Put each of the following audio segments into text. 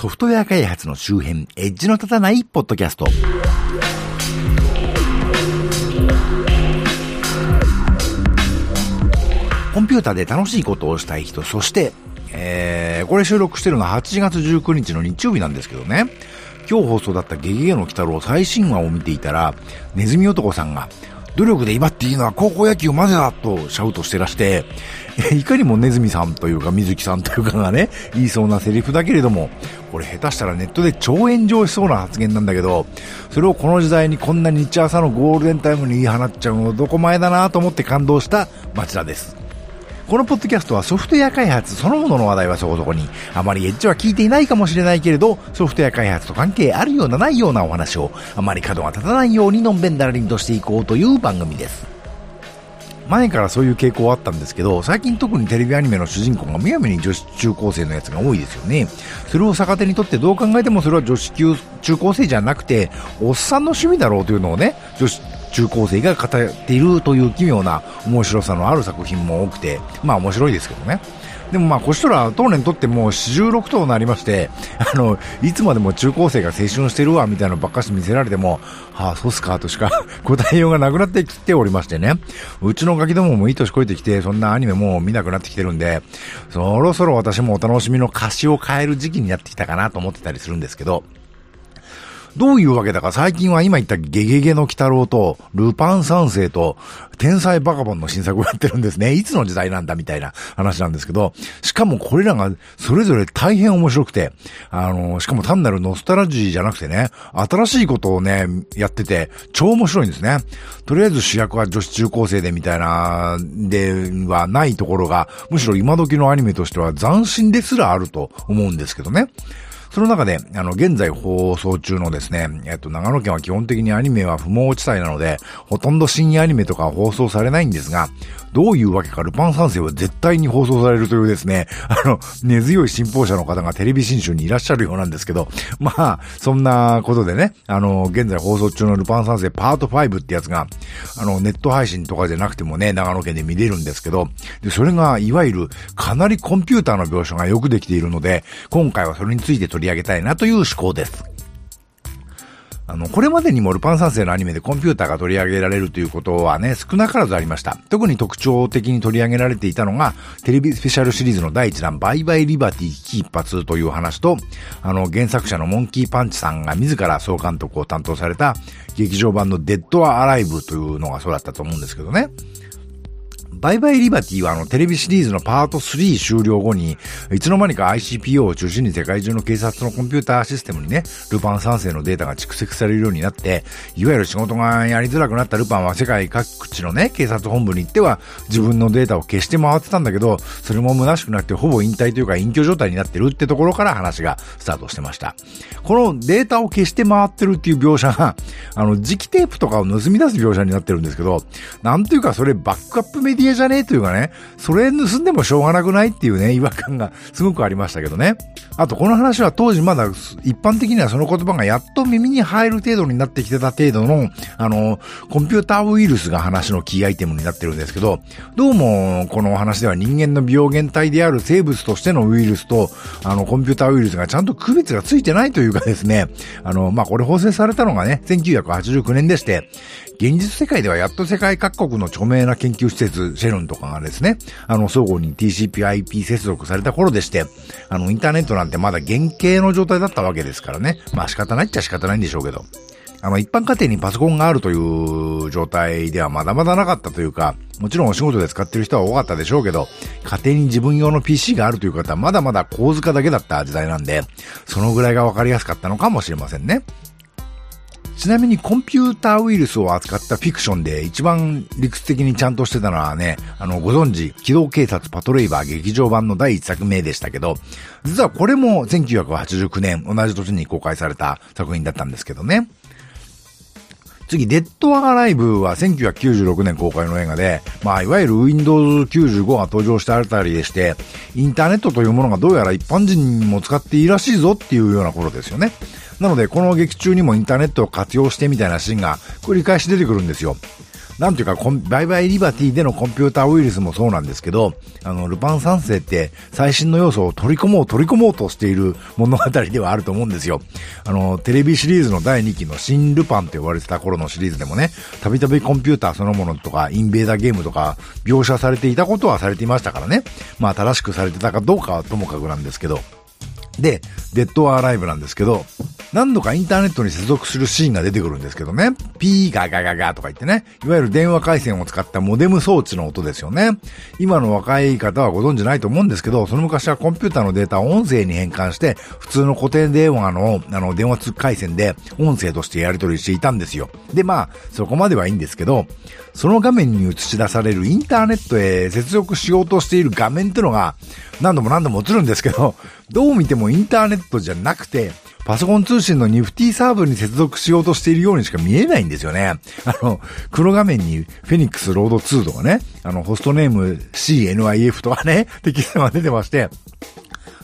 ソフトウェア開発の周辺、エッジの立たないポッドキャスト。コンピューターで楽しいことをしたい人、そして、えー、これ収録してるのは8月19日の日曜日なんですけどね。今日放送だったゲゲゲの鬼太郎最新話を見ていたら、ネズミ男さんが、努力で威張っていいのは高校野球までだとシャウトしてらして、いかにもネズミさんというか水木さんというかがね、言いそうなセリフだけれども、これ下手したらネットで超炎上しそうな発言なんだけど、それをこの時代にこんな日朝のゴールデンタイムに言い放っちゃうのどこ前だなと思って感動した町田です。このポッドキャストはソフトウェア開発そのものの話題はそこそこに、あまりエッジは聞いていないかもしれないけれど、ソフトウェア開発と関係あるようなないようなお話を、あまり角が立たないようにのんべんだらりんとしていこうという番組です。前からそういう傾向はあったんですけど、最近特にテレビアニメの主人公がむやみに女子中高生のやつが多いですよね。それを逆手にとってどう考えてもそれは女子級中高生じゃなくて、おっさんの趣味だろうというのをね、女子中高生が語っているという奇妙な面白さのある作品も多くて、まあ面白いですけどね。でもまあ、こちとら当年とってもう46となりまして、あの、いつまでも中高生が青春してるわ、みたいなのばっかし見せられても、はあ、そうっすか、としか 答えようがなくなってきておりましてね。うちのガキどももいい年越えてきて、そんなアニメもう見なくなってきてるんで、そろそろ私もお楽しみの歌詞を変える時期になってきたかなと思ってたりするんですけど、どういうわけだか最近は今言ったゲゲゲの鬼太郎と、ルパン三世と、天才バカボンの新作をやってるんですね。いつの時代なんだみたいな話なんですけど、しかもこれらがそれぞれ大変面白くて、あの、しかも単なるノスタルジーじゃなくてね、新しいことをね、やってて、超面白いんですね。とりあえず主役は女子中高生でみたいな、ではないところが、むしろ今時のアニメとしては斬新ですらあると思うんですけどね。その中で、あの、現在放送中のですね、えっと、長野県は基本的にアニメは不毛地帯なので、ほとんど深夜アニメとか放送されないんですが、どういうわけかルパン三世は絶対に放送されるというですね、あの、根強い信奉者の方がテレビ新春にいらっしゃるようなんですけど、まあ、そんなことでね、あの、現在放送中のルパン三世パート5ってやつが、あの、ネット配信とかじゃなくてもね、長野県で見れるんですけど、で、それが、いわゆる、かなりコンピューターの描写がよくできているので、今回はそれについて取取り上げたいなという思考です。あの、これまでにもルパン三世のアニメでコンピューターが取り上げられるということはね、少なからずありました。特に特徴的に取り上げられていたのが、テレビスペシャルシリーズの第一弾、バイバイリバティ危機一発という話と、あの、原作者のモンキーパンチさんが自ら総監督を担当された、劇場版のデッドアライブというのがそうだったと思うんですけどね。バイバイリバティはあのテレビシリーズのパート3終了後に、いつの間にか ICPO を中心に世界中の警察のコンピューターシステムにね、ルパン三世のデータが蓄積されるようになって、いわゆる仕事がやりづらくなったルパンは世界各地のね、警察本部に行っては自分のデータを消して回ってたんだけど、それも虚しくなってほぼ引退というか隠居状態になってるってところから話がスタートしてました。このデータを消して回ってるっていう描写が、あの、磁気テープとかを盗み出す描写になってるんですけど、なんていうかそれバックアップメディアじゃねえというかね、それ盗んでもしょうがなくないっていうね、違和感がすごくありましたけどね。あとこの話は当時まだ一般的にはその言葉がやっと耳に入る程度になってきてた程度の、あの、コンピューターウイルスが話のキーアイテムになってるんですけど、どうもこの話では人間の病原体である生物としてのウイルスと、あの、コンピューターウイルスがちゃんと区別がついてないというかですね、あの、まあ、これ放送されたのがね、1989年でして、現実世界ではやっと世界各国の著名な研究施設、シェルンとかがですね、あの、相互に TCP/IP 接続された頃でして、あの、インターネットなんてまだ原型の状態だったわけですからね。まあ仕方ないっちゃ仕方ないんでしょうけど。あの、一般家庭にパソコンがあるという状態ではまだまだなかったというか、もちろんお仕事で使ってる人は多かったでしょうけど、家庭に自分用の PC があるという方はまだまだ構図化だけだった時代なんで、そのぐらいがわかりやすかったのかもしれませんね。ちなみにコンピューターウイルスを扱ったフィクションで一番理屈的にちゃんとしてたのはね、あの、ご存知、機動警察パトレイバー劇場版の第一作目でしたけど、実はこれも1989年、同じ年に公開された作品だったんですけどね。次、デッドアライブは1996年公開の映画で、まあ、いわゆる Windows 95が登場したあたりでして、インターネットというものがどうやら一般人にも使っていいらしいぞっていうような頃ですよね。なので、この劇中にもインターネットを活用してみたいなシーンが繰り返し出てくるんですよ。なんていうか、バイバイリバティでのコンピューターウイルスもそうなんですけど、あの、ルパン三世って最新の要素を取り込もう取り込もうとしている物語ではあると思うんですよ。あの、テレビシリーズの第2期の新ルパンと呼ばれてた頃のシリーズでもね、たびたびコンピューターそのものとか、インベーダーゲームとか、描写されていたことはされていましたからね。まあ、正しくされてたかどうかはともかくなんですけど。で、デッドアライブなんですけど、何度かインターネットに接続するシーンが出てくるんですけどね。ピーガガガガとか言ってね。いわゆる電話回線を使ったモデム装置の音ですよね。今の若い方はご存知ないと思うんですけど、その昔はコンピューターのデータを音声に変換して、普通の固定電話の、あの、電話回線で音声としてやり取りしていたんですよ。で、まあ、そこまではいいんですけど、その画面に映し出されるインターネットへ接続しようとしている画面ってのが、何度も何度も映るんですけど、どう見てもインターネットじゃなくて、パソコン通信のニフティサーブに接続しようとしているようにしか見えないんですよね。あの、黒画面にフェニックスロード2とかね、あの、ホストネーム CNIF とかね、テキストが出てまして、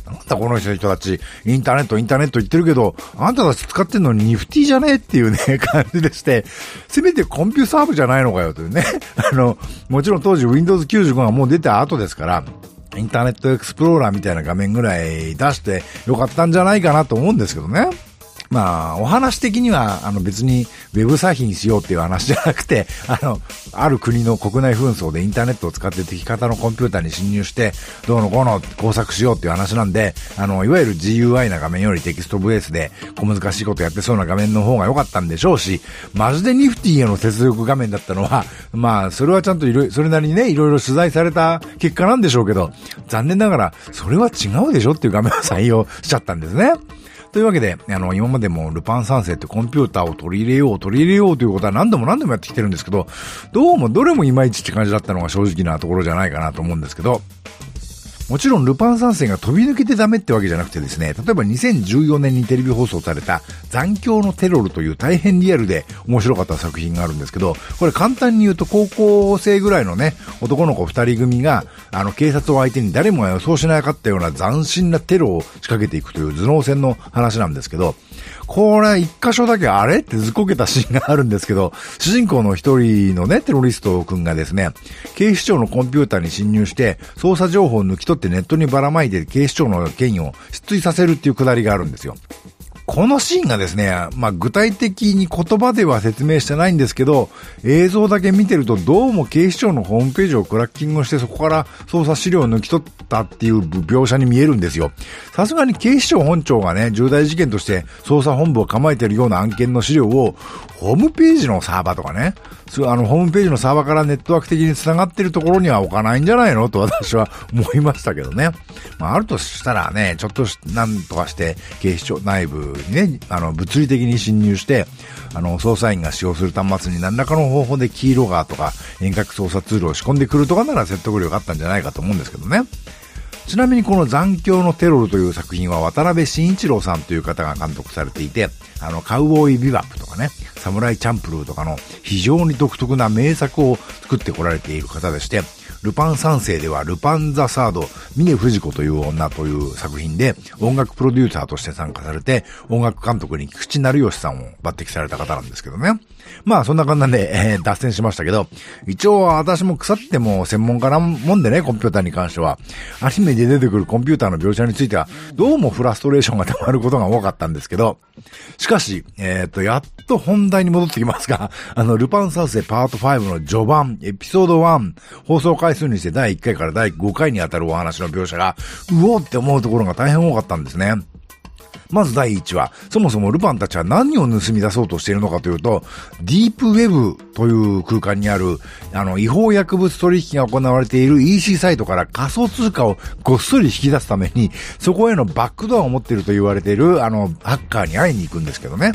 なんだこの人たち、インターネット、インターネット言ってるけど、あんたたち使ってんのにニフティじゃねえっていうね、感じでして、せめてコンピューサーブじゃないのかよというね。あの、もちろん当時 Windows 95がもう出た後ですから、インターネットエクスプローラーみたいな画面ぐらい出してよかったんじゃないかなと思うんですけどね。まあ、お話的には、あの別にウェブサーフィンしようっていう話じゃなくて、あの、ある国の国内紛争でインターネットを使って敵方のコンピューターに侵入して、どうのこうの工作しようっていう話なんで、あの、いわゆる GUI な画面よりテキストベースで小難しいことやってそうな画面の方が良かったんでしょうし、マジでニフティへの接続画面だったのは、まあ、それはちゃんといろいろ、それなりにね、いろいろ取材された結果なんでしょうけど、残念ながら、それは違うでしょっていう画面を採用しちゃったんですね。というわけで、あの、今までもルパン三世ってコンピューターを取り入れよう、取り入れようということは何度も何度もやってきてるんですけど、どうもどれもいまいちって感じだったのが正直なところじゃないかなと思うんですけど、もちろんルパン三世が飛び抜けてダメってわけじゃなくてですね、例えば2014年にテレビ放送された残響のテロルという大変リアルで面白かった作品があるんですけど、これ簡単に言うと高校生ぐらいのね、男の子二人組が、あの警察を相手に誰もが予想しなかったような斬新なテロを仕掛けていくという頭脳戦の話なんですけど、これ一箇所だけあれってずっこけたシーンがあるんですけど、主人公の一人のね、テロリストくんがですね、警視庁のコンピューターに侵入して、捜査情報を抜き取ってネットにばらまいて警視庁の権威を失墜させるっていうくだりがあるんですよ。このシーンがですね、まあ、具体的に言葉では説明してないんですけど、映像だけ見てるとどうも警視庁のホームページをクラッキングしてそこから捜査資料を抜き取ったっていう描写に見えるんですよ。さすがに警視庁本庁がね、重大事件として捜査本部を構えてるような案件の資料をホームページのサーバーとかね、あの、ホームページのサーバーからネットワーク的に繋がってるところには置かないんじゃないのと私は思いましたけどね。まあ、あるとしたらね、ちょっとなんとかして警視庁内部にね、あの、物理的に侵入して、あの、捜査員が使用する端末に何らかの方法でキーロガーとか遠隔操作ツールを仕込んでくるとかなら説得力があったんじゃないかと思うんですけどね。ちなみにこの残響のテロルという作品は渡辺慎一郎さんという方が監督されていて、あの、カウボーイビバップとかね、サムライチャンプルーとかの非常に独特な名作を作ってこられている方でして、ルパン三世ではルパンザサード、峰藤子という女という作品で音楽プロデューサーとして参加されて、音楽監督に菊池成吉さんを抜擢された方なんですけどね。まあそんな感じで、えー、脱線しましたけど、一応私も腐っても専門家なもんでね、コンピューターに関しては、アニメで出てくるコンピューターの描写については、どうもフラストレーションが溜まることが多かったんですけど、しかし、えっ、ー、と、やっと本題に戻ってきますが、あの、ルパン三世パート5の序盤、エピソード1、放送回数にして第1回から第5回にあたるお話の描写が、うおって思うところが大変多かったんですね。まず第1話、そもそもルパンたちは何を盗み出そうとしているのかというと、ディープウェブという空間にある、あの、違法薬物取引が行われている EC サイトから仮想通貨をごっそり引き出すために、そこへのバックドアを持っていると言われている、あの、ハッカーに会いに行くんですけどね。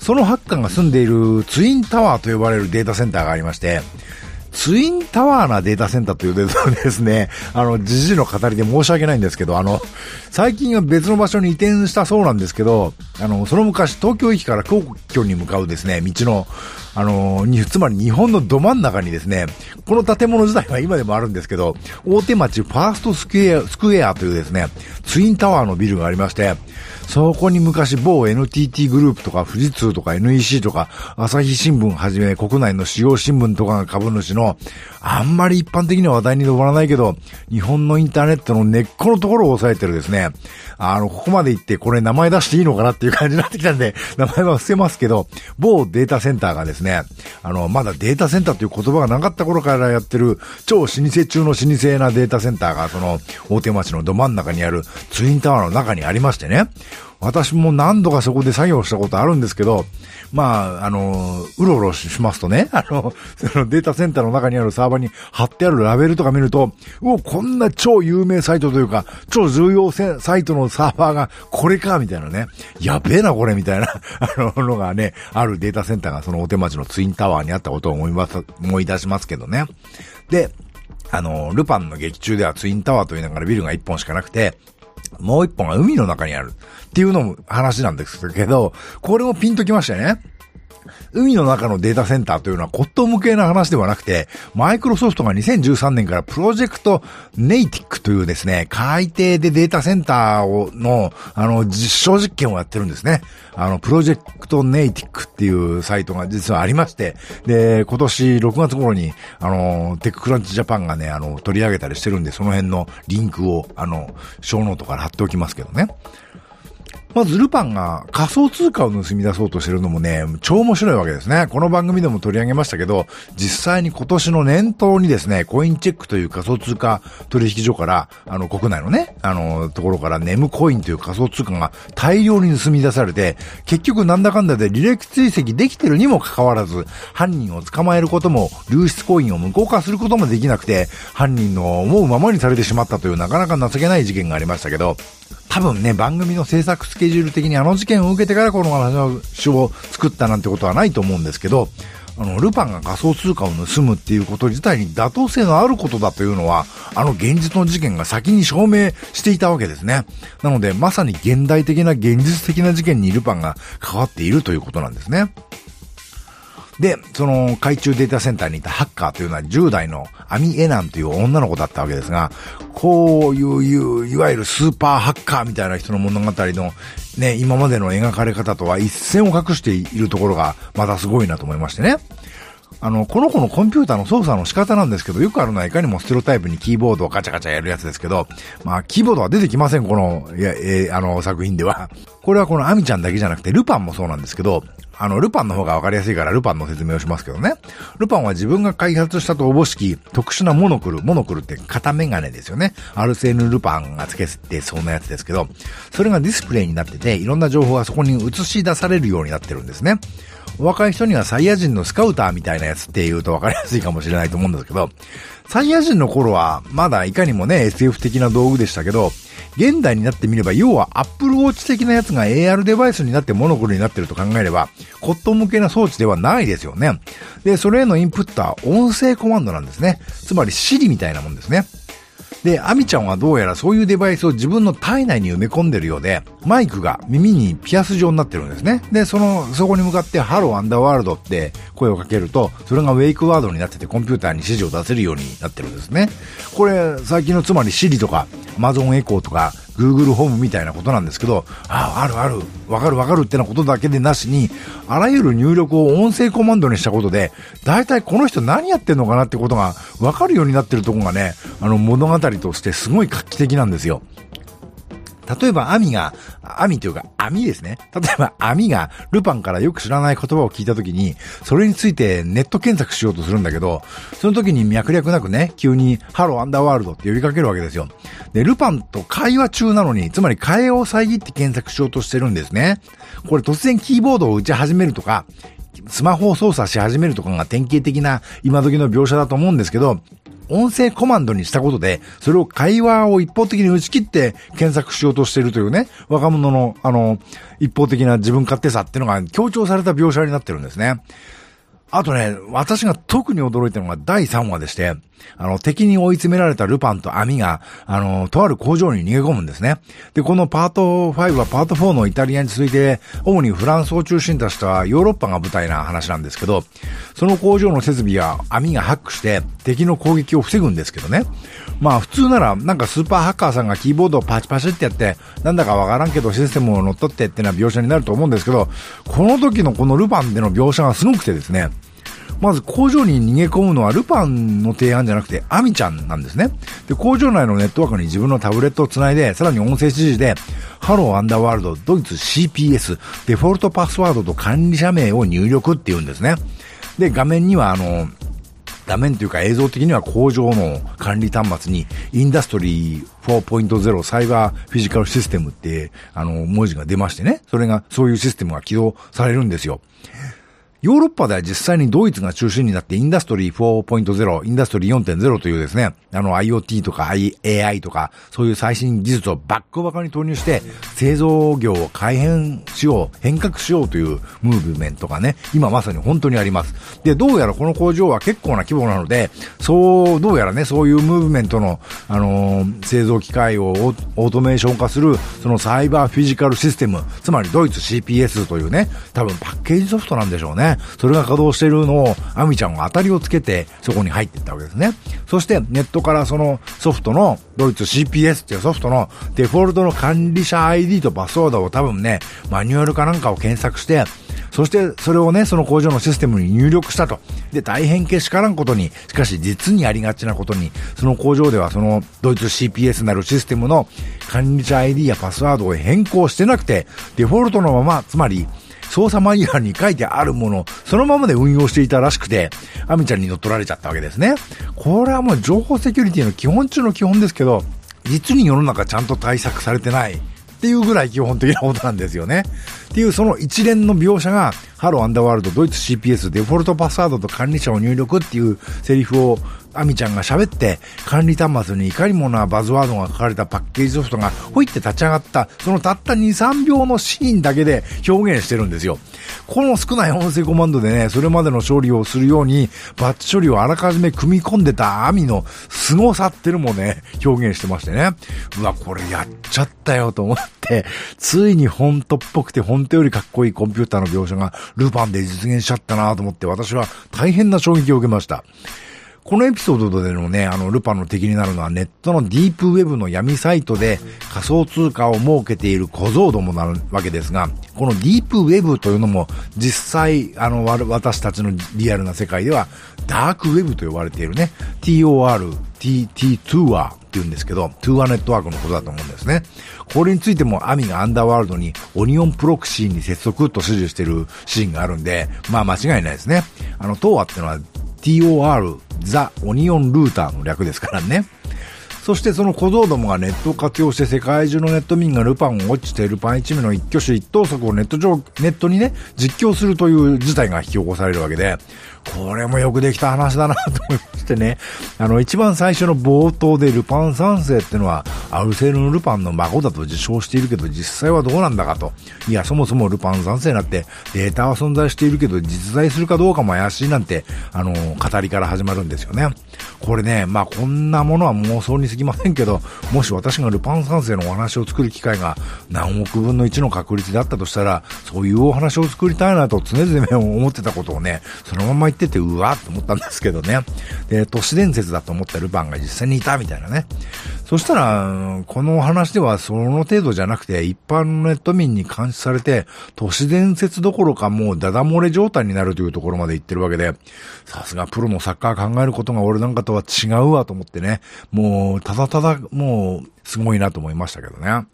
そのハッカーが住んでいるツインタワーと呼ばれるデータセンターがありまして、ツインタワーなデータセンターというですね、あの、じじの語りで申し訳ないんですけど、あの、最近は別の場所に移転したそうなんですけど、あの、その昔、東京駅から皇居に向かうですね、道の、あの、つまり日本のど真ん中にですね、この建物自体は今でもあるんですけど、大手町ファーストスクエア、スクエアというですね、ツインタワーのビルがありまして、そこに昔某 NTT グループとか富士通とか NEC とか朝日新聞はじめ国内の主要新聞とかが株主のあんまり一般的には話題に上らないけど日本のインターネットの根っこのところを押さえてるですねあの、ここまで行ってこれ名前出していいのかなっていう感じになってきたんで、名前は伏せますけど、某データセンターがですね、あの、まだデータセンターという言葉がなかった頃からやってる超老舗中の老舗なデータセンターがその大手町のど真ん中にあるツインタワーの中にありましてね、私も何度かそこで作業したことあるんですけど、まあ、あの、うろうろしますとね、あの、そのデータセンターの中にあるサーバーに貼ってあるラベルとか見ると、うお、こんな超有名サイトというか、超重要サイトのサーバーがこれか、みたいなね。やべえな、これ、みたいな、あの、のがね、あるデータセンターがそのお手町のツインタワーにあったことを思います、思い出しますけどね。で、あの、ルパンの劇中ではツインタワーと言いながらビルが一本しかなくて、もう一本は海の中にあるっていうのも話なんですけど、これもピンときましたね。海の中のデータセンターというのは骨董無形な話ではなくて、マイクロソフトが2013年からプロジェクトネイティックというですね、海底でデータセンターをの、あの、実証実験をやってるんですね。あの、 Project Natick っていうサイトが実はありまして、で、今年6月頃に、あの、 TechCrunch Japan がね、あの、取り上げたりしてるんで、その辺のリンクを、あの、ショーノートから貼っておきますけどね。まずルパンが仮想通貨を盗み出そうとしてるのもね、超面白いわけですね。この番組でも取り上げましたけど、実際に今年の年頭にですね、コインチェックという仮想通貨取引所から、あの国内のね、あのところからネムコインという仮想通貨が大量に盗み出されて、結局なんだかんだで履歴追跡できてるにもかかわらず、犯人を捕まえることも、流出コインを無効化することもできなくて、犯人の思うままにされてしまったというなかなか情けない事件がありましたけど、多分ね、番組の制作スケジュール的にあの事件を受けてからこの話を作ったなんてことはないと思うんですけど、あの、ルパンが仮想通貨を盗むっていうこと自体に妥当性のあることだというのは、あの現実の事件が先に証明していたわけですね。なので、まさに現代的な現実的な事件にルパンが関わっているということなんですね。で、その海中データセンターにいたハッカーというのは10代のアミ・エナンという女の子だったわけですが、こういう、いわゆるスーパーハッカーみたいな人の物語のね、今までの描かれ方とは一線を画しているところがまたすごいなと思いましてね。あの、この子のコンピューターの操作の仕方なんですけど、よくあるのはいかにもステロタイプにキーボードをガチャガチャやるやつですけど、まあ、キーボードは出てきません、この、いや、えー、あの、作品では。これはこのアミちゃんだけじゃなくて、ルパンもそうなんですけど、あの、ルパンの方がわかりやすいからルパンの説明をしますけどね。ルパンは自分が開発したとおぼしき特殊なモノクル、モノクルって片メガネですよね。アルセーヌ・ルパンがつけてそうなやつですけど、それがディスプレイになってて、いろんな情報がそこに映し出されるようになってるんですね。若い人にはサイヤ人のスカウターみたいなやつって言うと分かりやすいかもしれないと思うんですけど、サイヤ人の頃はまだいかにもね SF 的な道具でしたけど、現代になってみれば、要は Apple Watch 的なやつが AR デバイスになってモノクロになってると考えれば、骨董向けな装置ではないですよね。で、それへのインプットは音声コマンドなんですね。つまり Siri みたいなもんですね。で、アミちゃんはどうやらそういうデバイスを自分の体内に埋め込んでるようで、マイクが耳にピアス状になってるんですね。で、その、そこに向かってハローアンダーワールドって声をかけると、それがウェイクワードになっててコンピューターに指示を出せるようになってるんですね。これ、最近のつまり Siri とか Amazon エコーとか Google ホームみたいなことなんですけど、ああ、あるある、わかるわかるってなことだけでなしに、あらゆる入力を音声コマンドにしたことで、大体この人何やってんのかなってことがわかるようになってるところがね、あの物語としてすごい画期的なんですよ。例えば、アミが、アミというか、アミですね。例えば、アミが、ルパンからよく知らない言葉を聞いたときに、それについてネット検索しようとするんだけど、その時に脈略なくね、急に、ハローアンダーワールドって呼びかけるわけですよ。で、ルパンと会話中なのに、つまり会話を遮って検索しようとしてるんですね。これ突然キーボードを打ち始めるとか、スマホを操作し始めるとかが典型的な今時の描写だと思うんですけど、音声コマンドにしたことで、それを会話を一方的に打ち切って検索しようとしているというね、若者の、あの、一方的な自分勝手さっていうのが強調された描写になってるんですね。あとね、私が特に驚いたのが第3話でして、あの、敵に追い詰められたルパンとアミが、あの、とある工場に逃げ込むんですね。で、このパート5はパート4のイタリアに続いて、主にフランスを中心としたヨーロッパが舞台な話なんですけど、その工場の設備や網がハックして敵の攻撃を防ぐんですけどね。まあ普通ならなんかスーパーハッカーさんがキーボードをパチパチってやって、なんだかわからんけどシステムを乗っ取ってっていうのは描写になると思うんですけど、この時のこのルパンでの描写がすごくてですね、まず工場に逃げ込むのはルパンの提案じゃなくてアミちゃんなんですね。で、工場内のネットワークに自分のタブレットをつないで、さらに音声指示で、ハローアンダーワールドドイツ CPS デフォルトパスワードと管理者名を入力って言うんですね。で、画面にはあの、画面というか映像的には工場の管理端末にインダストリー4.0サイバーフィジカルシステムってあの文字が出ましてね、それがそういうシステムが起動されるんですよ。ヨーロッパでは実際にドイツが中心になってインダストリー4.0、インダストリー4.0というですね、あの IoT とか AI とか、そういう最新技術をバックバカに投入して、製造業を改変しよう、変革しようというムーブメントがね、今まさに本当にあります。で、どうやらこの工場は結構な規模なので、そう、どうやらね、そういうムーブメントの、あのー、製造機械をオートメーション化する、そのサイバーフィジカルシステム、つまりドイツ CPS というね、多分パッケージソフトなんでしょうね。それが稼働しているのを、アミちゃんが当たりをつけて、そこに入っていったわけですね。そして、ネットからそのソフトの、ドイツ CPS っていうソフトのデフォルトの管理者 ID とパスワードを多分ね、マニュアルかなんかを検索して、そしてそれをね、その工場のシステムに入力したと。で、大変けしからんことに、しかし実にありがちなことに、その工場ではそのドイツ CPS なるシステムの管理者 ID やパスワードを変更してなくて、デフォルトのまま、つまり操作マニュアルに書いてあるもの、そのままで運用していたらしくて、アミちゃんに乗っ取られちゃったわけですね。これはもう情報セキュリティの基本中の基本ですけど、実に世の中ちゃんと対策されてない。っていうぐらい基本的なことなんですよね。っていうその一連の描写が、ハローアンダーワールドドイツ CPS デフォルトパスワードと管理者を入力っていうセリフをアミちゃんが喋って、管理端末にいかにもなバズワードが書かれたパッケージソフトがほいって立ち上がった、そのたった2、3秒のシーンだけで表現してるんですよ。この少ない音声コマンドでね、それまでの処理をするように、バッチ処理をあらかじめ組み込んでたアミの凄さっていうのもね、表現してましてね。うわ、これやっちゃったよと思って、ついに本当っぽくて本当よりかっこいいコンピューターの描写がルパンで実現しちゃったなと思って私は大変な衝撃を受けました。このエピソードでのね、あの、ルパンの敵になるのはネットのディープウェブの闇サイトで仮想通貨を設けている小僧どもなわけですが、このディープウェブというのも実際、あの、私たちのリアルな世界ではダークウェブと呼ばれているね、TOR、TT2 って言うんですけど、トゥーアネットワークのことだと思うんですね。これについてもアミがアンダーワールドにオニオンプロクシーに接続と指示しているシーンがあるんで、まあ間違いないですね。あの、TOR ってのは TOR、ザ・オニオンルーターの略ですからね。そしてその小僧どもがネットを活用して世界中のネット民がルパンを落ちてルパン一味の一挙手一投足をネット上、ネットにね、実況するという事態が引き起こされるわけで、これもよくできた話だなと思いましてね。あの、一番最初の冒頭でルパン三世ってのは、アルセールのルパンの孫だと自称しているけど、実際はどうなんだかと。いや、そもそもルパン三世なってデータは存在しているけど、実在するかどうかも怪しいなんて、あの、語りから始まるんですよね。これね、まあこんなものは妄想にすぎませんけど、もし私がルパン三世のお話を作る機会が何億分の1の確率だったとしたら、そういうお話を作りたいなと常々思ってたことをね、そのまま言ってて、うわって思ったんですけどね。で、都市伝説だと思ったルパンが実際にいたみたいなね。そしたら、この話ではその程度じゃなくて、一般のネット民に監視されて、都市伝説どころかもうダダ漏れ状態になるというところまで行ってるわけで、さすがプロのサッカー考えることが俺なんかとは違うわと思ってね、もう、ただただ、もう、すごいなと思いましたけどね。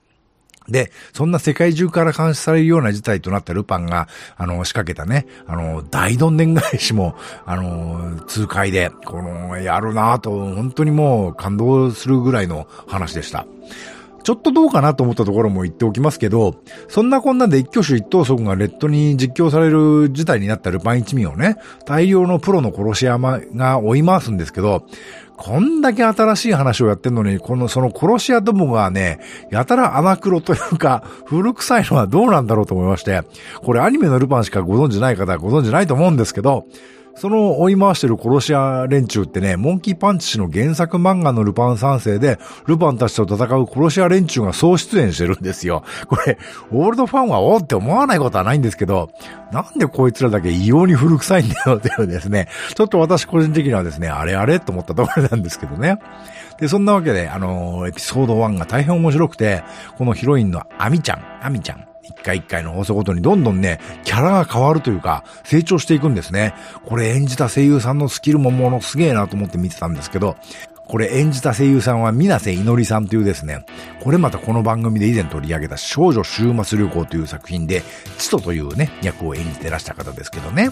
で、そんな世界中から監視されるような事態となったルパンが、あの、仕掛けたね、あの、大どんでん返しも、あの、痛快で、この、やるなぁと、本当にもう感動するぐらいの話でした。ちょっとどうかなと思ったところも言っておきますけど、そんなこんなで一挙手一投足がレッドに実況される事態になったルパン一味をね、大量のプロの殺し屋が追い回すんですけど、こんだけ新しい話をやってんのに、この、その殺し屋どもがね、やたら穴黒というか、古臭いのはどうなんだろうと思いまして、これアニメのルパンしかご存知ない方はご存知ないと思うんですけど、その追い回してる殺し屋連中ってね、モンキーパンチ氏の原作漫画のルパン三世で、ルパンたちと戦う殺し屋連中が総出演してるんですよ。これ、オールドファンはおって思わないことはないんですけど、なんでこいつらだけ異様に古臭いんだよっていうですね、ちょっと私個人的にはですね、あれあれと思ったところなんですけどね。で、そんなわけで、あのー、エピソード1が大変面白くて、このヒロインのアミちゃん、アミちゃん、一回一回の放送ごとにどんどんね、キャラが変わるというか、成長していくんですね。これ演じた声優さんのスキルもものすげえなと思って見てたんですけど、これ演じた声優さんは水瀬いのりさんというですね、これまたこの番組で以前取り上げた少女終末旅行という作品で、チトというね、役を演じてらした方ですけどね。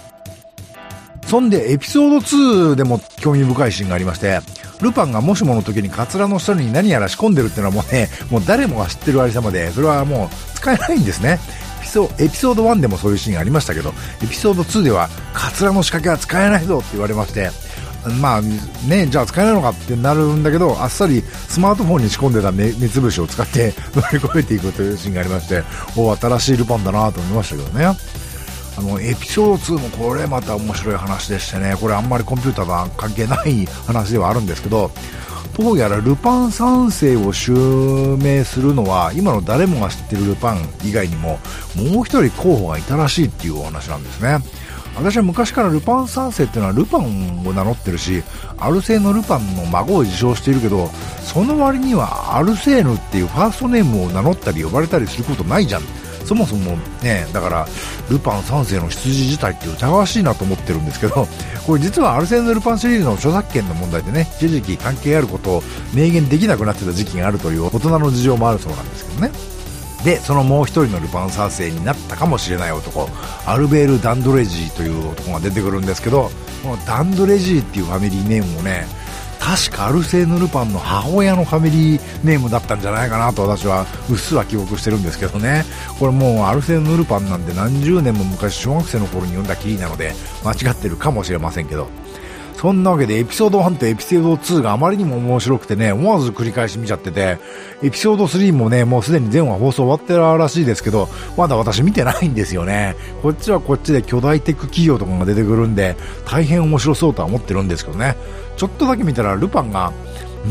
そんでエピソード2でも興味深いシーンがありまして、ルパンがもしもの時にカツラの下に何やら仕込んでるっていうのはもうね、もう誰もが知ってるありさまで、それはもう使えないんですね。エピソード1でもそういうシーンがありましたけど、エピソード2ではカツラの仕掛けは使えないぞって言われまして、まあね、じゃあ使えないのかってなるんだけど、あっさりスマートフォンに仕込んでた目つぶしを使って乗り越えていくというシーンがありまして、お新しいルパンだなと思いましたけどね。あの、エピソード2もこれまた面白い話でしてね、これあんまりコンピューターとは関係ない話ではあるんですけど、どうやらルパン三世を襲名するのは、今の誰もが知ってるルパン以外にも、もう一人候補がいたらしいっていうお話なんですね。私は昔からルパン三世っていうのはルパンを名乗ってるし、アルセーヌ・ルパンの孫を自称しているけど、その割にはアルセーヌっていうファーストネームを名乗ったり呼ばれたりすることないじゃん。そもそもね、だから、ルパン三世の出自自体って疑わしいなと思ってるんですけど、これ実はアルセーヌ・ルパンシリーズの著作権の問題でね、一時期関係あることを明言できなくなってた時期があるという大人の事情もあるそうなんですけどね。で、そのもう一人のルパン三世になったかもしれない男、アルベール・ダンドレジーという男が出てくるんですけど、このダンドレジーっていうファミリーネームもね、確かアルセーヌ・ルパンの母親のファミリーネームだったんじゃないかなと私はうっすら記憶してるんですけどね。これもうアルセーヌ・ルパンなんて何十年も昔小学生の頃に読んだきりなので間違ってるかもしれませんけど。そんなわけでエピソード1とエピソード2があまりにも面白くてね、思わず繰り返し見ちゃってて、エピソード3もね、もうすでに全話放送終わってるらしいですけど、まだ私見てないんですよね。こっちはこっちで巨大テック企業とかが出てくるんで、大変面白そうとは思ってるんですけどね。ちょっとだけ見たらルパンが、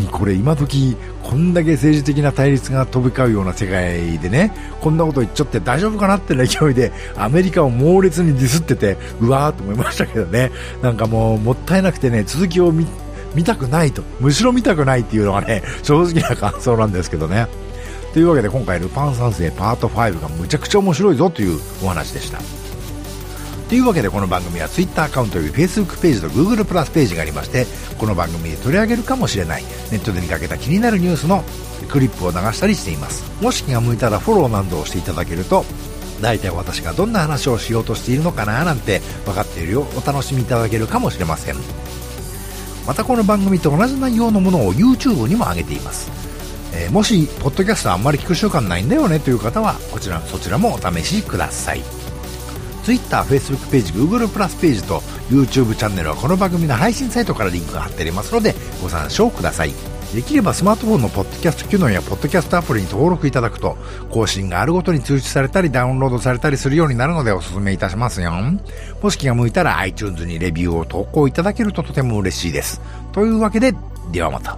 これ今時こんだけ政治的な対立が飛び交うような世界でねこんなこと言っちゃって大丈夫かなってな勢いでアメリカを猛烈にディスっててうわーと思いましたけどね。なんかもうもったいなくてね続きを見見たくないと。むしろ見たくないっていうのがね正直な感想なんですけどね。というわけで今回ルパン三世パート5がむちゃくちゃ面白いぞというお話でした。というわけでこの番組は Twitter アカウントより Facebook ページと Google プラスページがありましてこの番組で取り上げるかもしれないネットで見かけた気になるニュースのクリップを流したりしています。もし気が向いたらフォローなどをしていただけると大体私がどんな話をしようとしているのかななんて分かっているよお楽しみいただけるかもしれません。またこの番組と同じ内容のものを YouTube にも上げています。えー、もし、ポッドキャストあんまり聞く習慣ないんだよねという方は、こちら、そちらもお試しください。Twitter、Facebook ページ、Google プラスページと YouTube チャンネルはこの番組の配信サイトからリンクが貼ってありますのでご参照ください。できればスマートフォンのポッドキャスト機能やポッドキャストアプリに登録いただくと更新があるごとに通知されたりダウンロードされたりするようになるのでお勧めいたしますよ。もし気が向いたら iTunes にレビューを投稿いただけるととても嬉しいです。というわけで、ではまた。